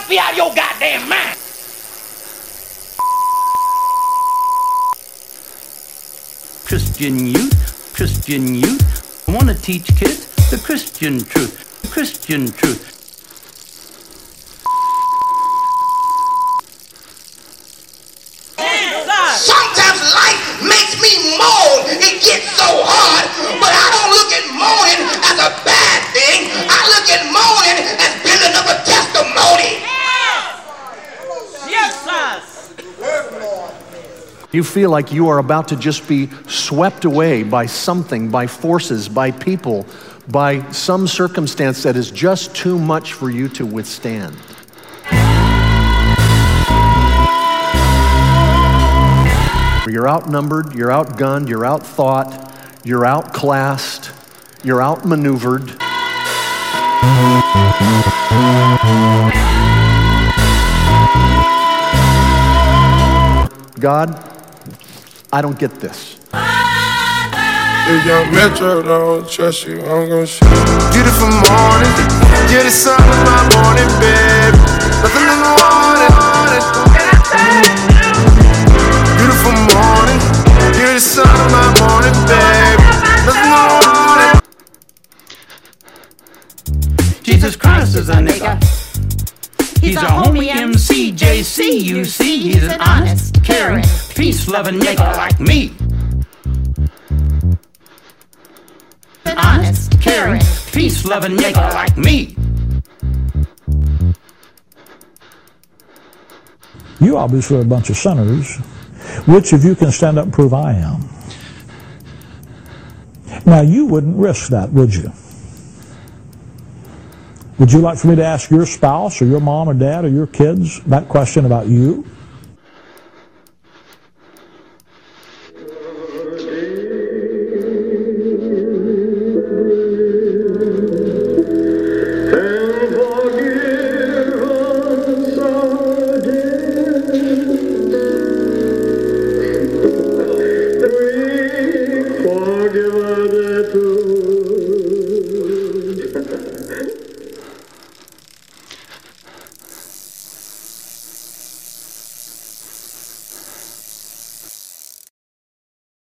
philosophy out of your goddamn mind. Christian youth, Christian youth. I want to teach kids the Christian truth, the Christian truth. You feel like you are about to just be swept away by something, by forces, by people, by some circumstance that is just too much for you to withstand. You're outnumbered, you're outgunned, you're outthought, you're outclassed, you're outmaneuvered. God, I don't get this. If young Metro don't trust you, I'm gonna shoot. Beautiful morning, you're the sun of my morning, babe. Nothing in the morning. Beautiful morning, you're the sun of my morning, babe. Nothing in the morning. Jesus Christ is a nigga. He's a homie MCJC, you see. He's an honest, caring, peace loving nigga like me. Honest, caring, peace loving nigga like me. You obviously are a bunch of sinners. Which of you can stand up and prove I am? Now, you wouldn't risk that, would you? Would you like for me to ask your spouse or your mom or dad or your kids that question about you?